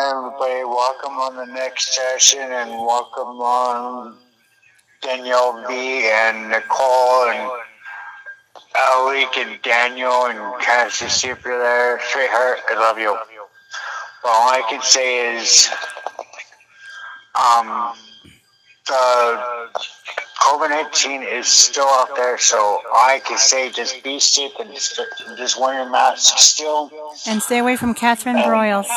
everybody. Welcome on the next session and welcome on Danielle B and Nicole and Alec and Daniel and Cassie, see if you're there. Sweetheart, I love you. But all I can say is, um, the COVID 19 is still out there, so all I can say just be safe and just wear your mask still. And stay away from Catherine Broyles.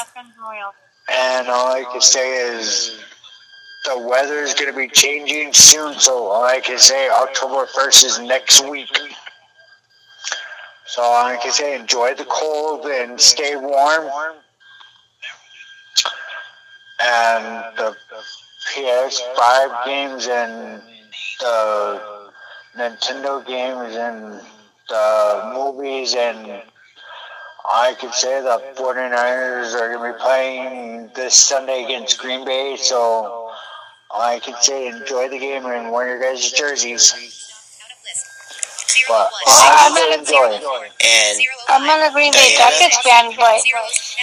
And all I can say is the weather is going to be changing soon, so all I can say October 1st is next week. So all I can say enjoy the cold and stay warm. And the PS5 games and the Nintendo games and the movies and I could say the 49ers are going to be playing this Sunday against Green Bay, so I can say enjoy the game and wear your guys' jerseys. But I'm I not enjoy it. and I'm not a Green Bay Packers fan, but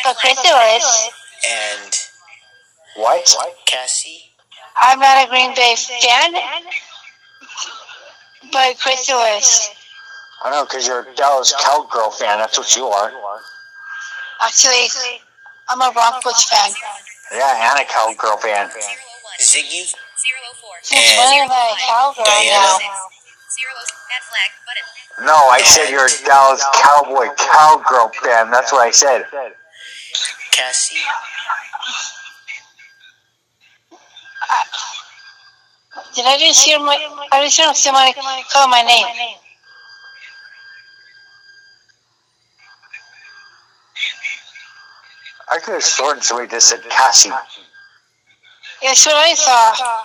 but Crystal is. and What? Cassie. I'm not a Green Bay fan, but Crystal is. I know, because you're a Dallas Cowgirl fan. That's what you are. Actually, I'm a Broncos fan. Yeah, and a Cowgirl fan. Ziggy Since when am I a cowgirl now? No, I said you're a Dallas Cowboy Cowgirl fan. That's what I said. Cassie. Did I just hear my? I just heard somebody call my name. I could have sworn somebody just said Cassie. That's what I saw.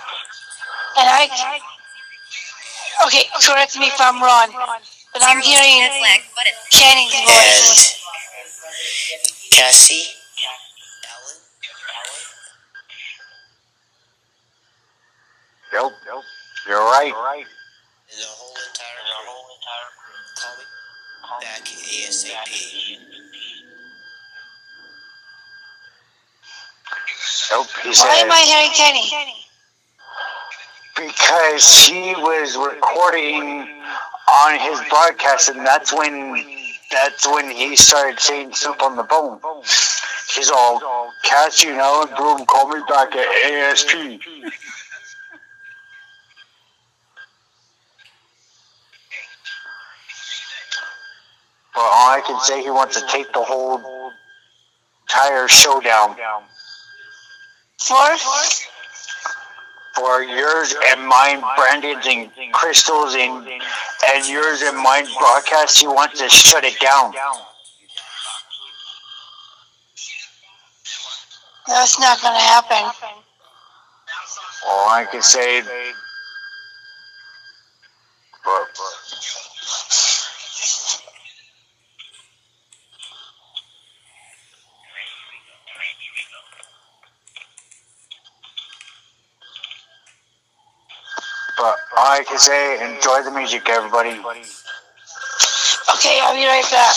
And I. Okay, correct me if I'm wrong, but I'm hearing Canning's And voice. Cassie. Alan. Nope, nope. You're right. And the whole entire crew. Call me back ASAP. Nope. He Why am I hearing Kenny? because he was recording on his broadcast, and that's when that's when he started saying stuff on the phone. He's all, Cassie and Alan Broome call me back at ASP. But all I can say, he wants to take the whole entire show down Four? for yours and mine, Branden's and Crystal's and and yours and mine broadcast. you want to shut it down. That's not gonna happen. All I can say, but, but all I can say, enjoy the music, everybody. Okay, I'll be right back.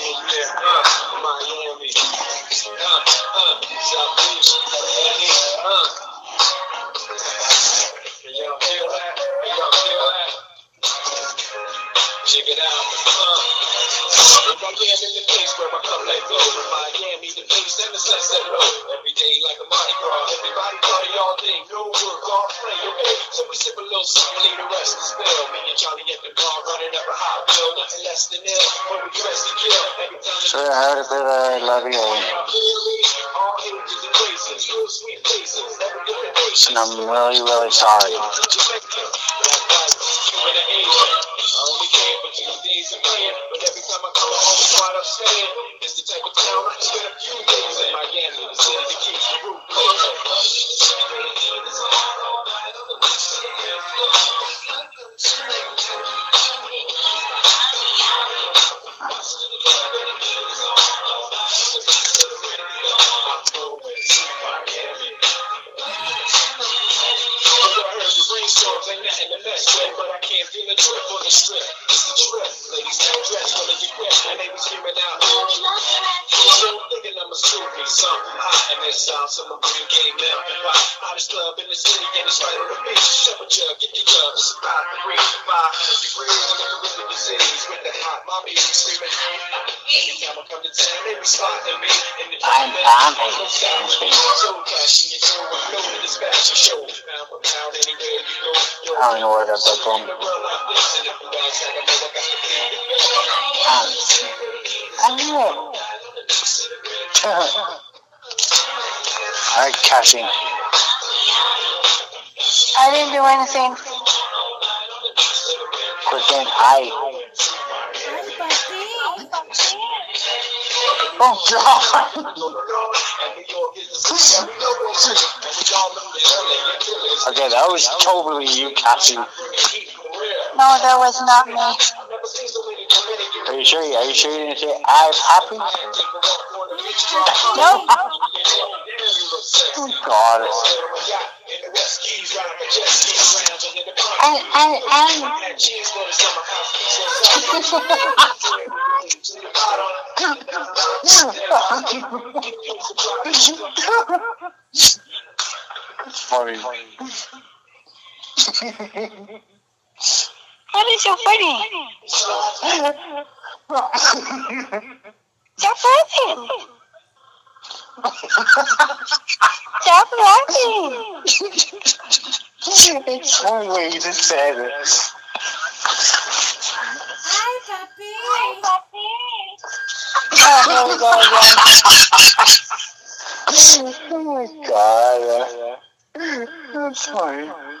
sweet faces, every different nation. And I'm really, really sorry. To reach 500 degrees. I'm I don't know I got that I know. Alright, cashing. I didn't do anything. In. Hi. Oh, God. Okay, that was totally you, Cassie. No, that was not me. Are you sure? Are you sure you didn't say I'm happy? No. Oh, God. And, and, It's funny. what is so funny? Stop laughing. Stop laughing. it's funny when you just said it. Hi, puppy. Oh, here we go again. Oh my God. Oh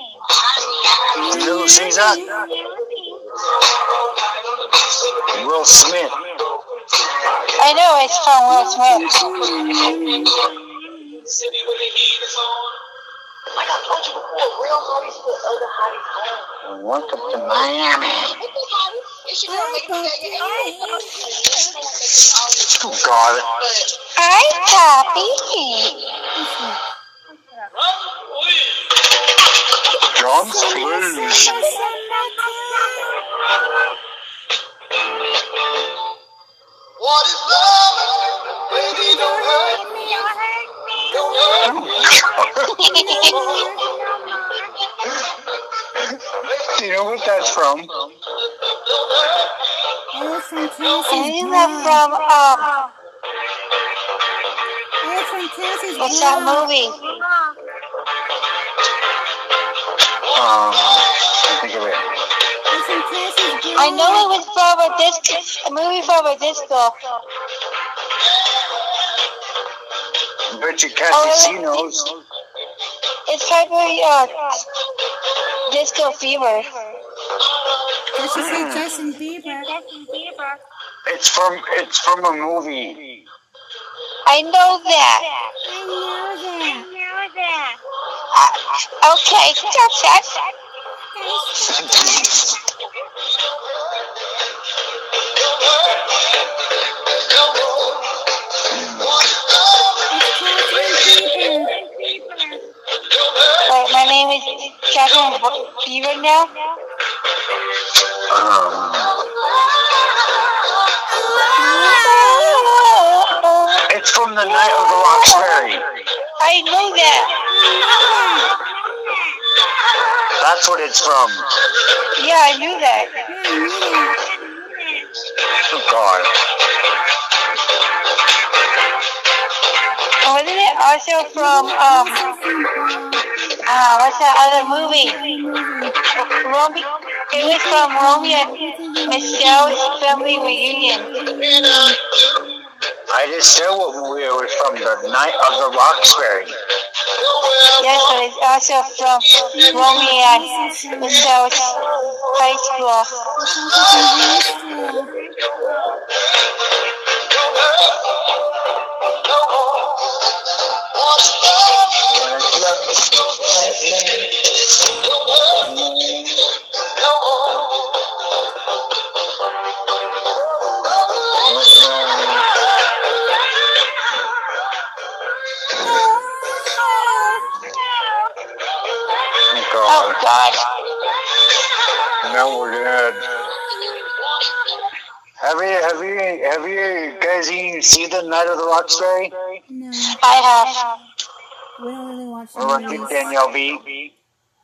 Miami. Little Caesar. Will Smith. I know it's from Will Smith. Welcome to Miami. Oh God. Hi, Poppy. John Cleese. What is love? Baby, don't hurt me. Don't hurt me. Do you know what that's from? From And Cassie's you are blog. from, um, from Cassie's what's that movie? Um, I think of it. It's from Cassie's blog. I know it was from a disco, a movie from a disco. Bet you Cassie C knows. It's probably, uh, Disco Fever. Did she say Justin Bieber? It's from it's from a movie. I know that. I know that. Uh, okay, stop that. Wait, my name is Catherine Fever now? Um, it's from the Night of the Roxbury. I know that. That's what it's from. Yeah, I knew that. Oh God. Wasn't it also from, um, uh, what's that other movie? Romeo, it was from Romeo and Michelle's family reunion. I just said what movie it was from. The Night of the Roxbury. Yes, it's also from and Michelle's high school. Oh seen Night of the Roxbury? No, I have. we don't really watch What about you, movies. Danielle B?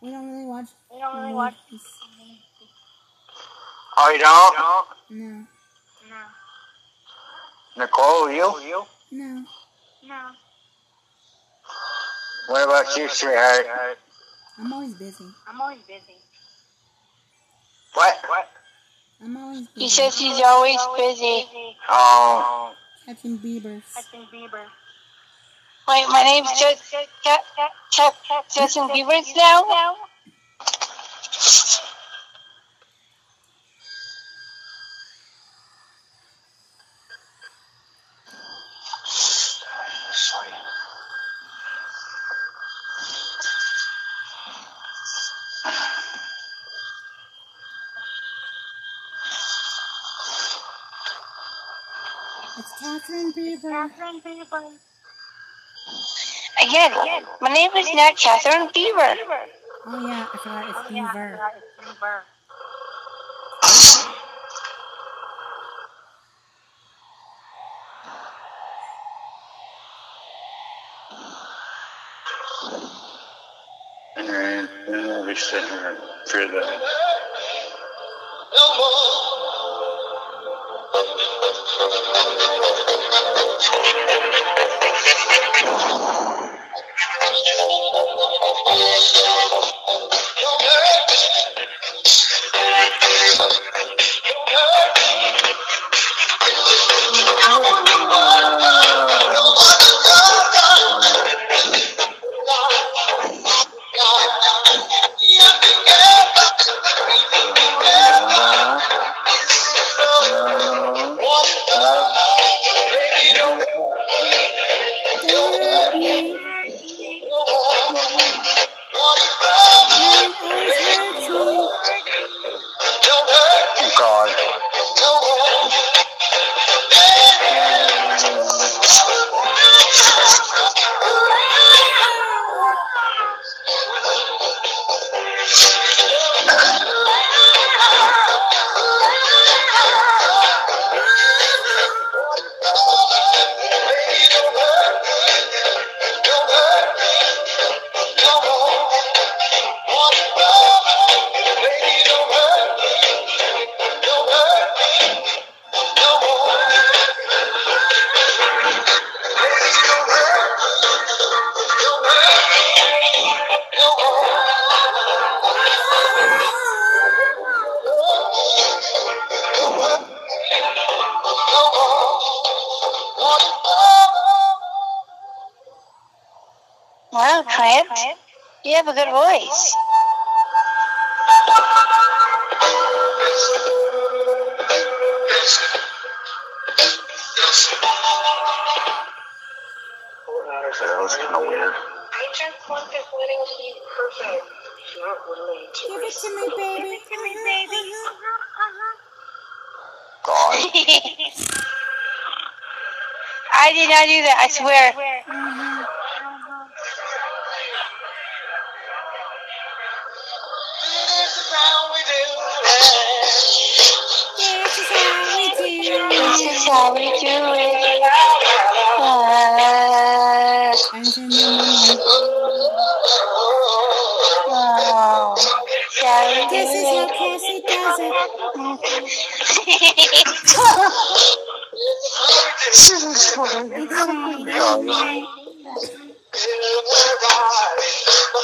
We don't really watch. We don't really watch. movies. Oh, you don't? No, No. Nicole, you? no. No. What about you, sweetheart? I'm always busy. I'm always busy. What? What? I'm always busy. He says he's always busy. Oh, oh. Beavers. I think Beavers. Wait, my name's just Justin Beavers now? sorry. It's Catherine Beaver. Again, my name is not Catherine Beaver. Oh yeah, I forgot it's Beaver. And uh, then, then we'll be sitting here for the. No more. Don't I do that, I swear. This is how we do This it. is how we do it. And in the morning. shall we This is how? Cassie does it.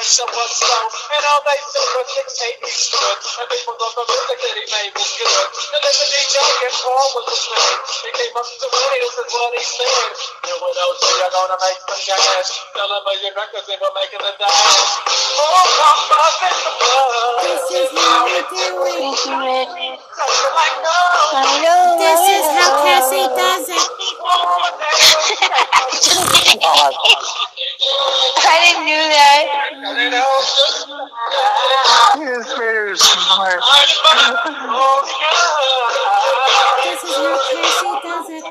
they said was six eight he stood. And people thought the music that he made was good. And then the DJ and Paul was his name. He came up to me, this is what he said. You went out, so you're gonna make some cash. Tell them about your records and we're making the dash. Oh, come on, in the club. This is how we do it. We do it. Like no. I know. This is how Cassie does it. God. I didn't do that. Yes, Raiders. this is how Cassie does it.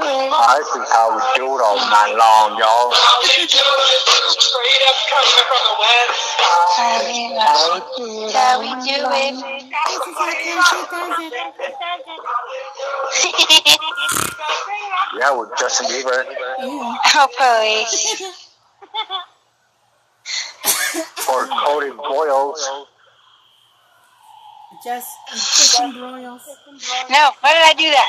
Now, this is how we do it all night long, y'all. Yeah, we do it. yeah, with Justin Bieber. Hopefully. or Cody Boyles. Just chicken broils. No, why did I do that?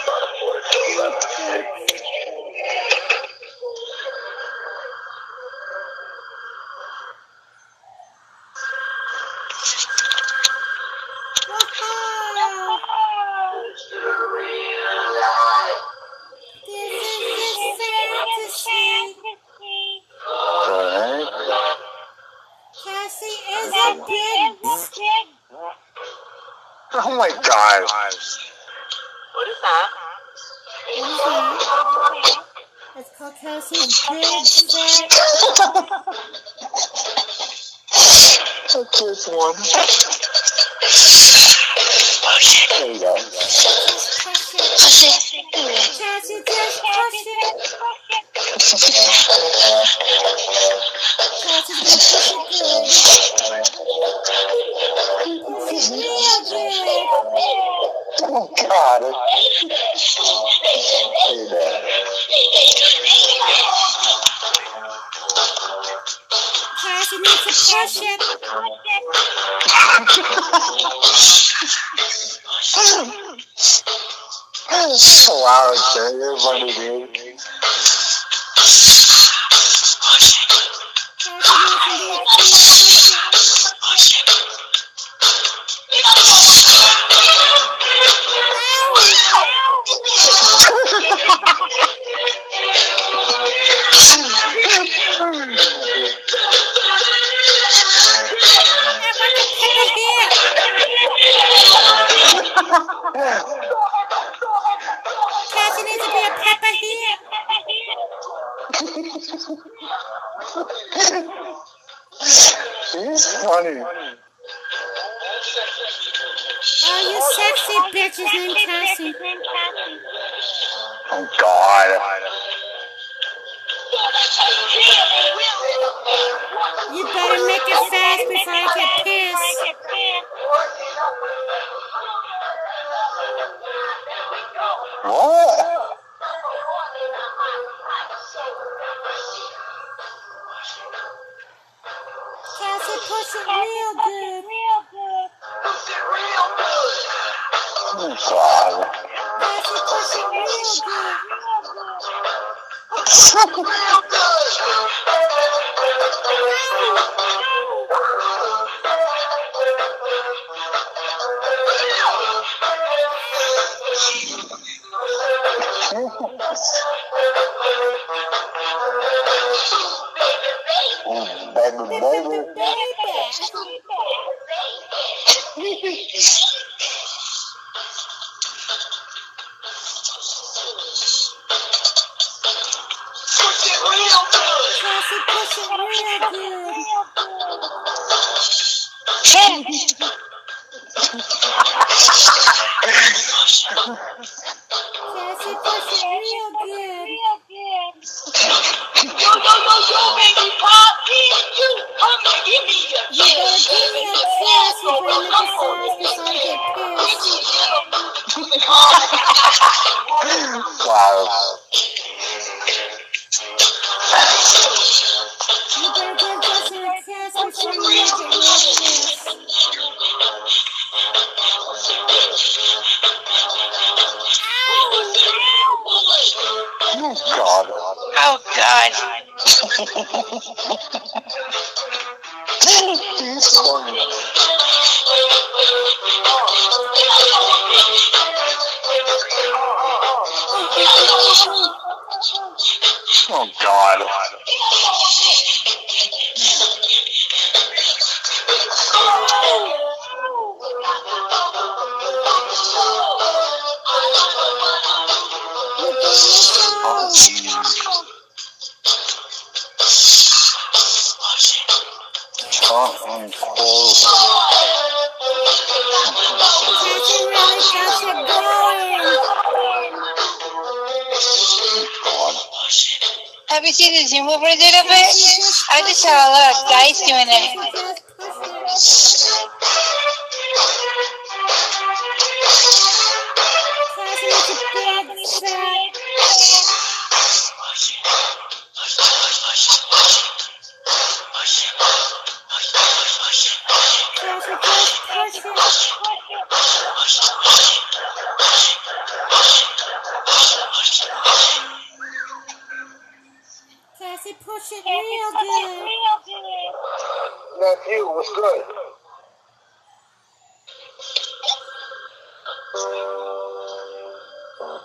for. wow. Oh God. Oh God. I just saw a lot of guys doing it. One,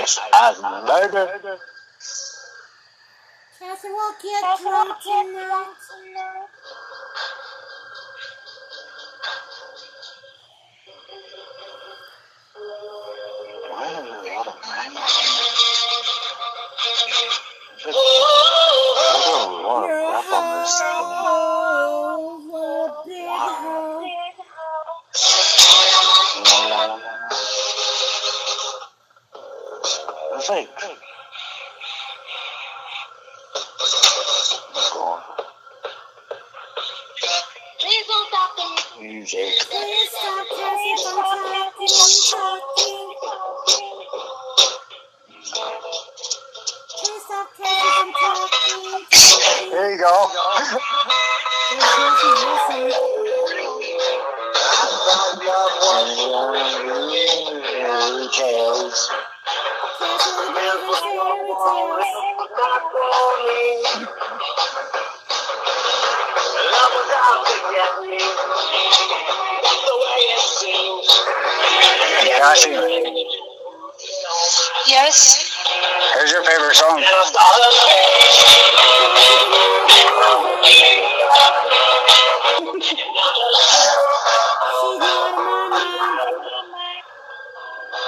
Ice as murder. Cassie will get drunk tonight. Why are there a lot of mammals in there? There's a lot of Your crap on this thing. Go. Tales. Kashi, Yes? Here's your favorite song.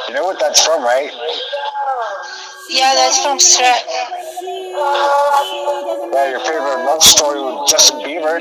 You know what that's from, right? Yeah, that's from Strat. Yeah, your favorite love story with Justin Bieber.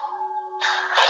Viva.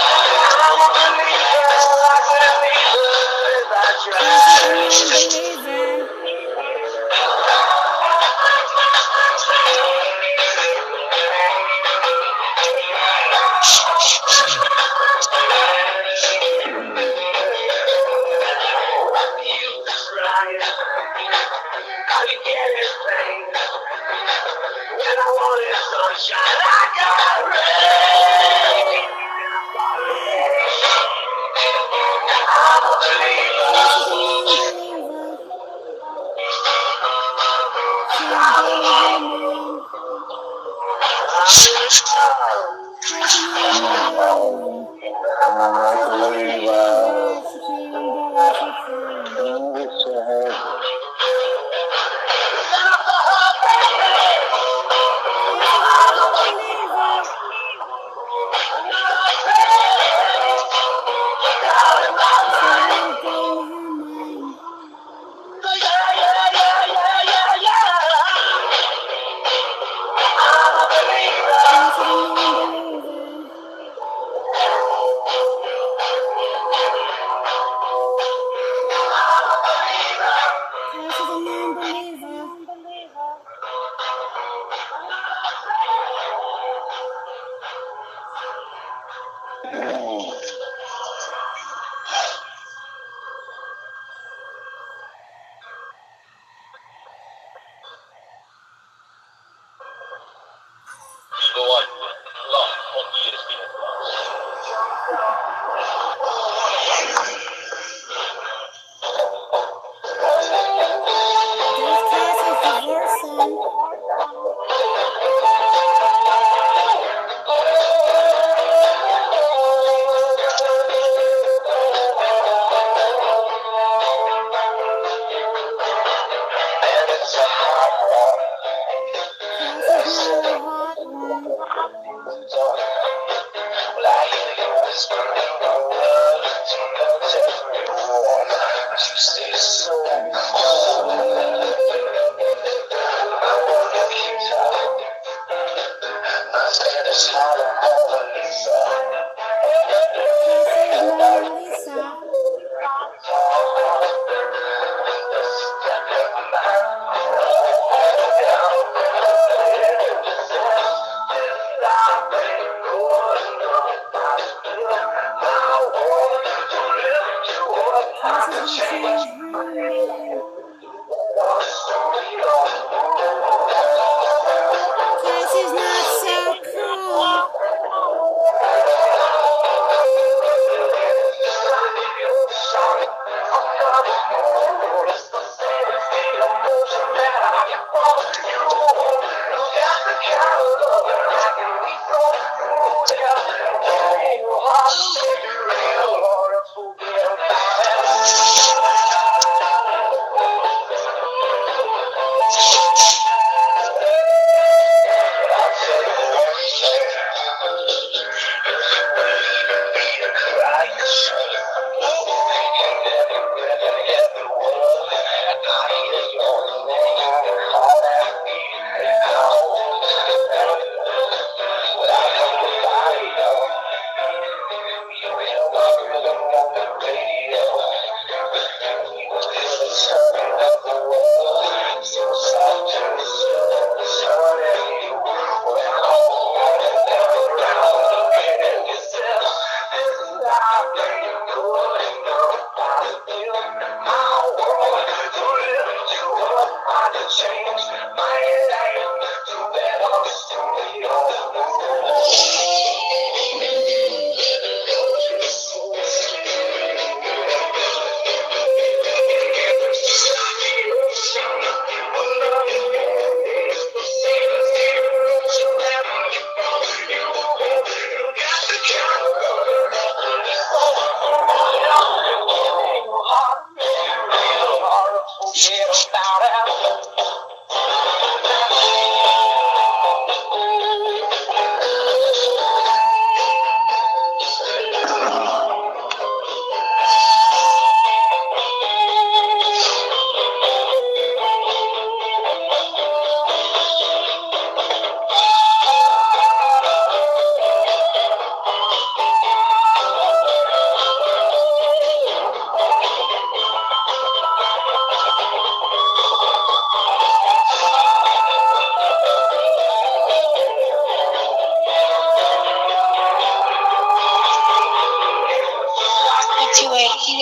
oh.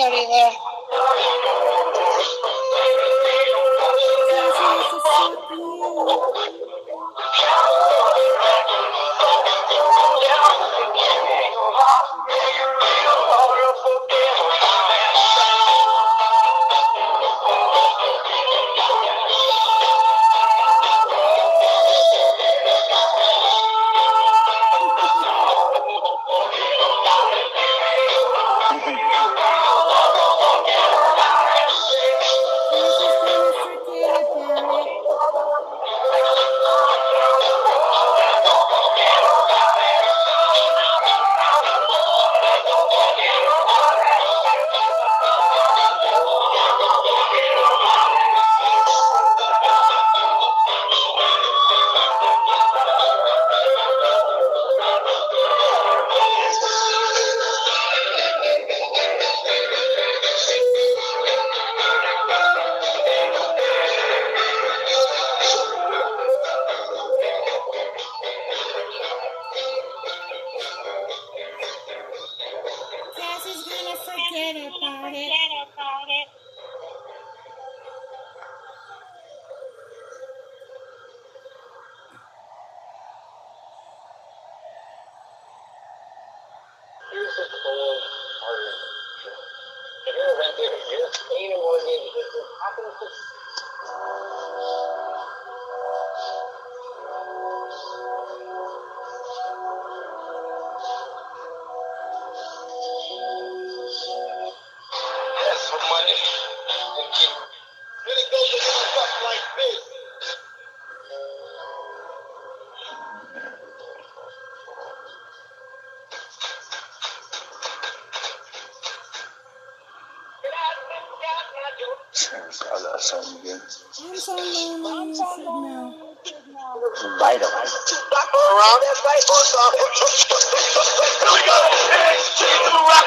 everywhere. I'm so lonely right now. Bite him. Around that bike. Here we go. to rock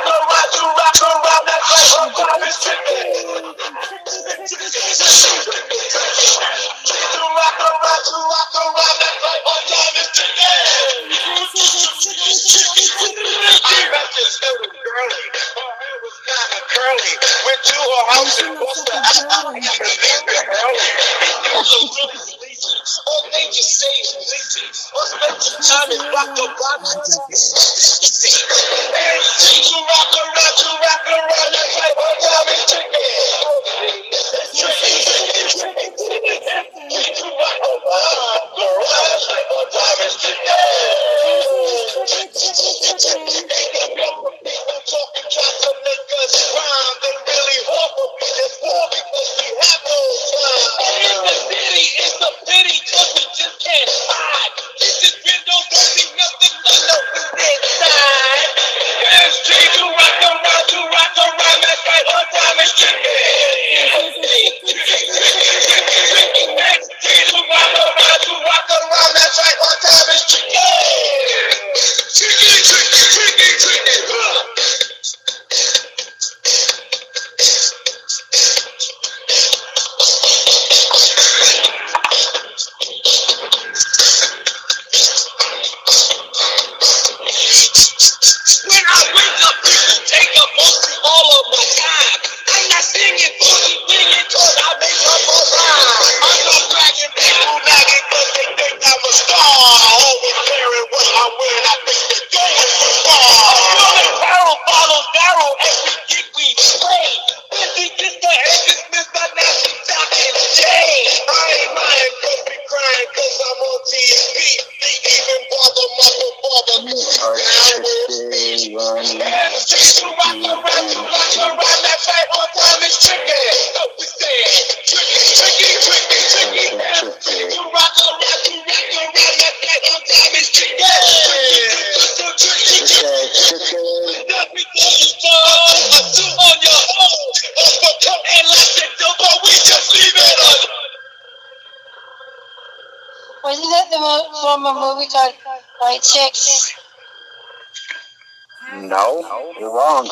No, you're wrong.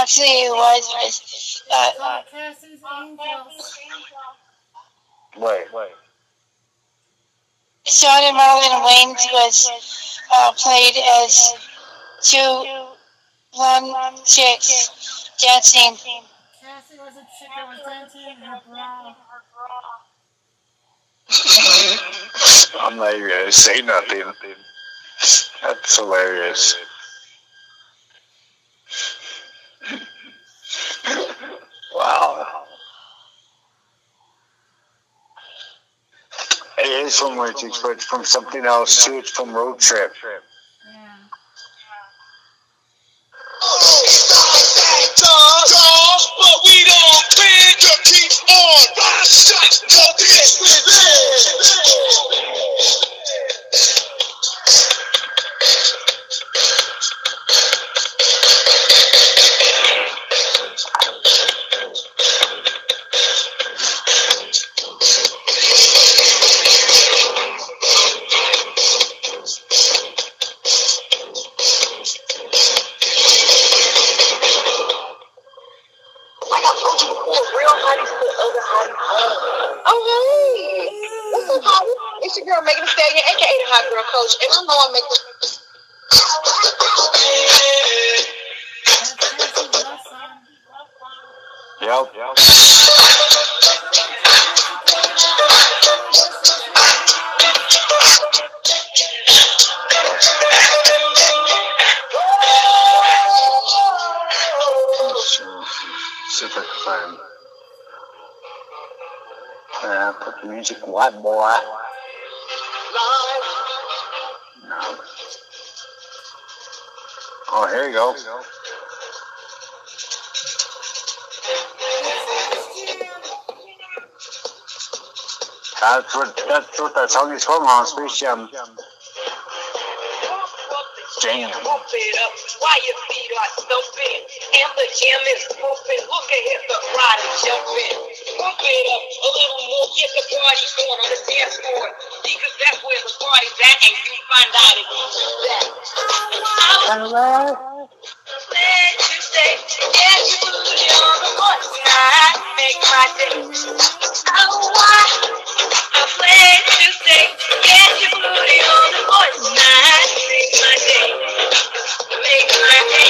Actually, it was. Uh, wait, wait. Shawn and Marlon Wayans was uh, played as two blonde chicks dancing. Cassie was a chick that was dancing in her bra. I'm not even gonna say nothing. That's hilarious. wow. It is from Richie's, but it's from something else too. It's from Road Trip. Yeah. But we don't bend, keep on, rise, shut, That's what that's what that song is from on Space Jam. Jam. It up, why your feet are stumping, and the is. Look at the crowd is jumping. It up a little more, get the party going on the dance floor, because that's where the party's at, and you find out if you do that. Hello day. And you are the one that make my day. Oh, why? I plan to stay. And you are the one that make my day. Make my day.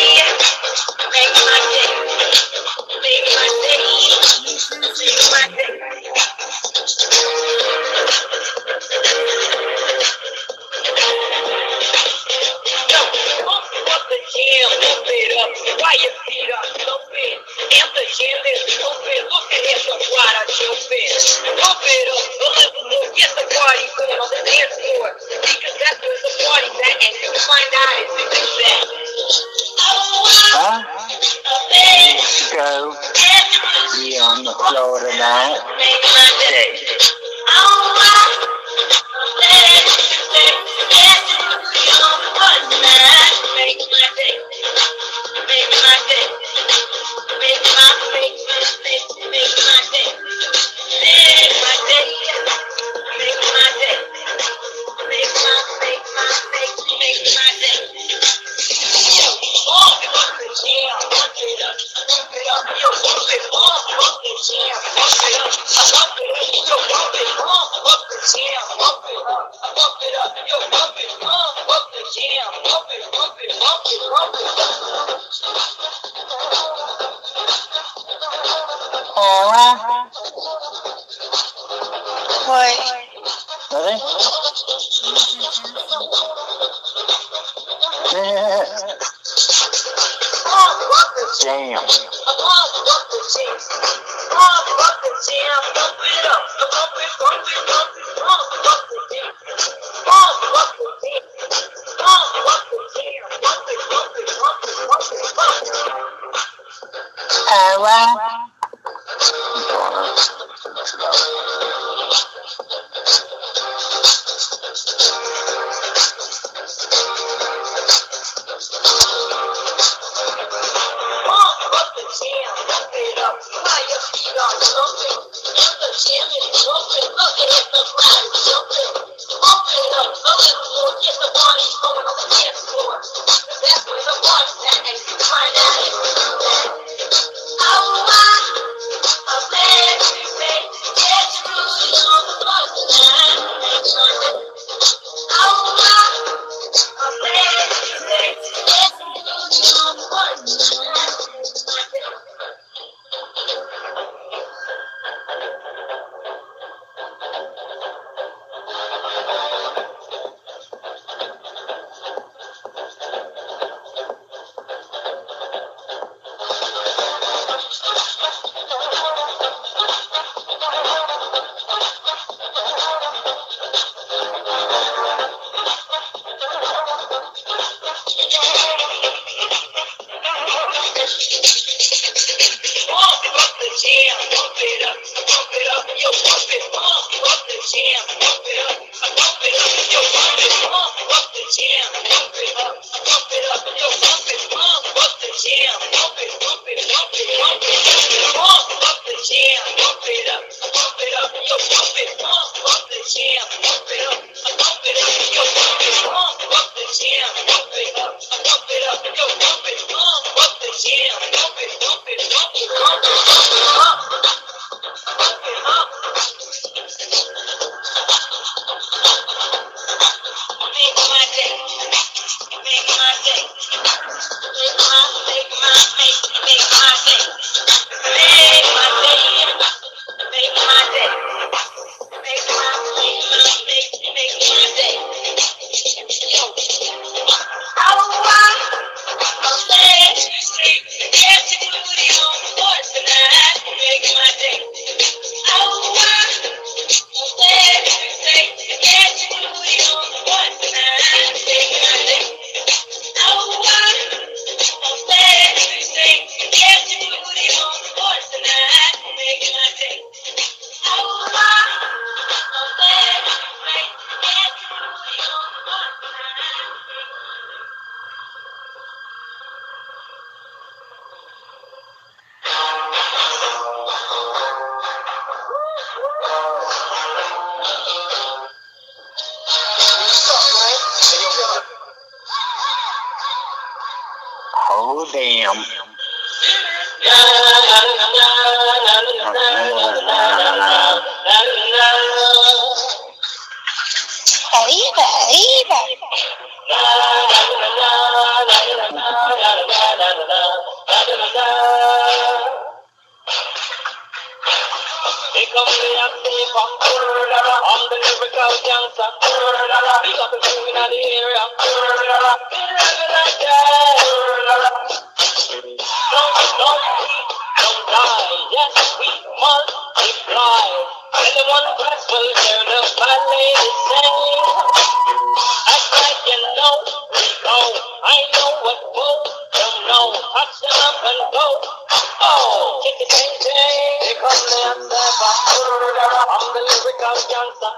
youngster.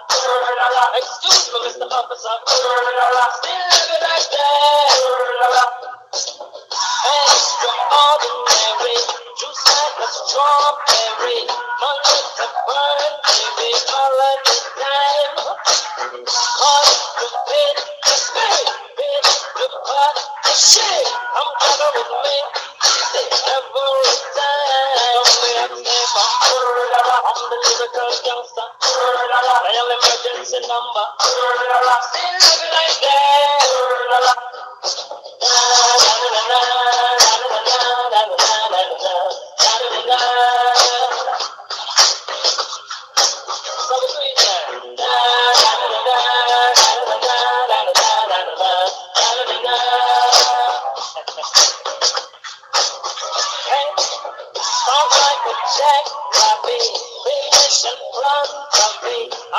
Excuse me, Mr. Officer. Juice like a strawberry. Money to burn, baby. All of the time. The shit. I'm with me. I'm the lyrical youngster emergency number.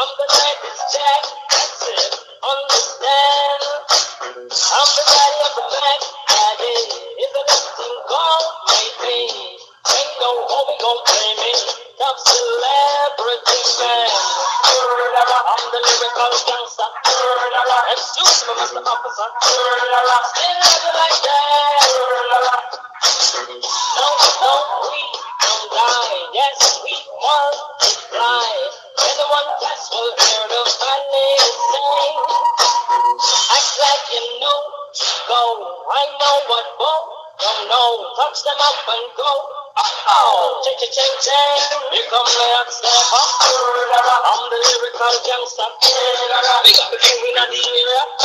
I'm the next jack. I'm the king in the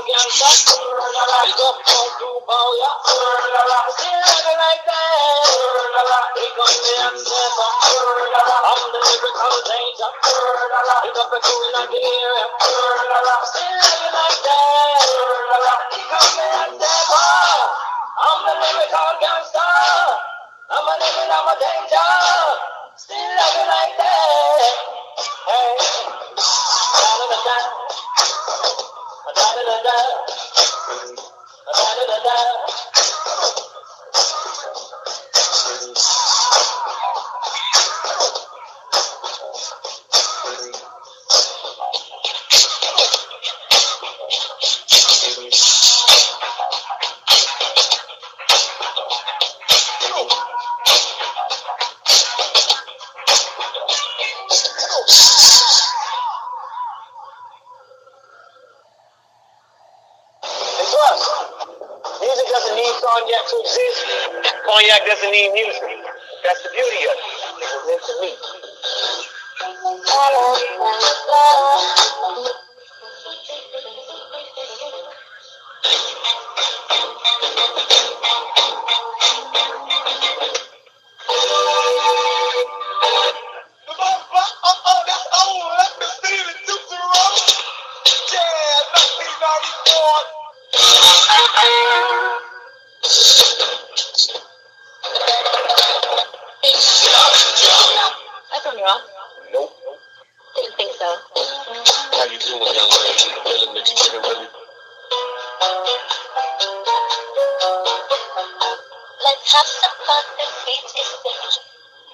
confianza. El That's. Nope. Didn't think so. How you doing, young lady? Feeling that you getting ready? Let's have some fun and beat this bitch.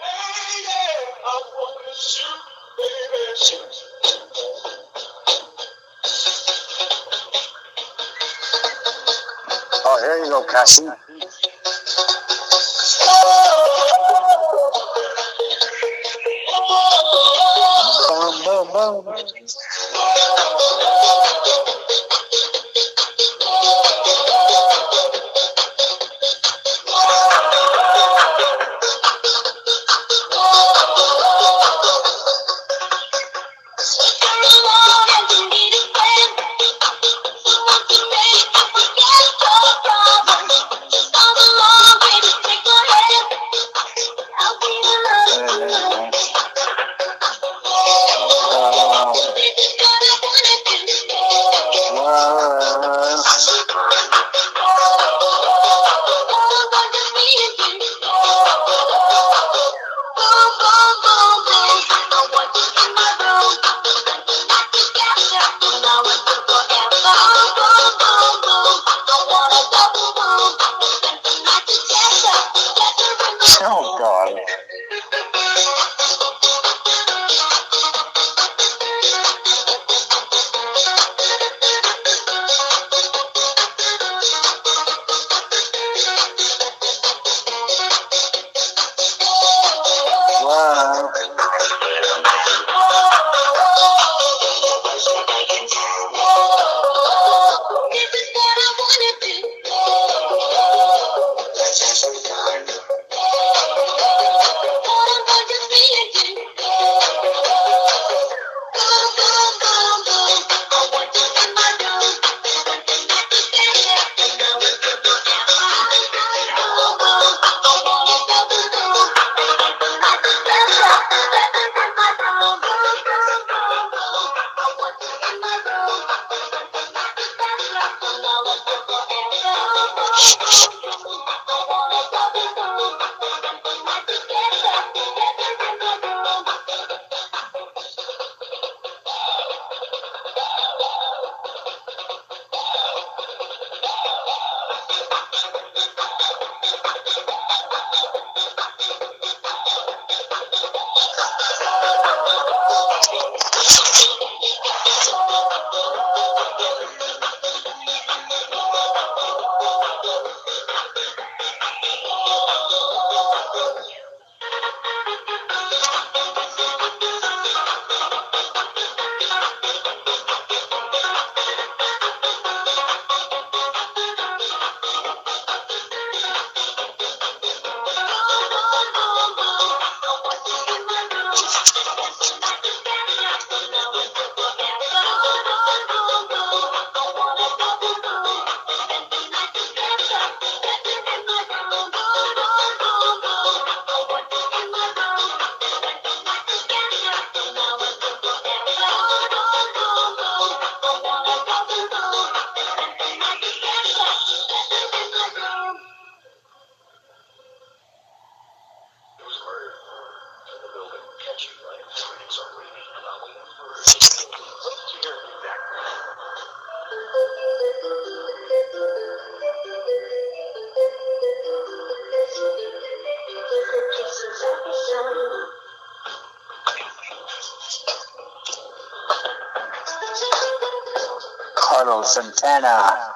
Hey, yeah, I wanna shoot, baby, shoot. Oh, here you go, Cassie. Boom, boom, boom. Santana.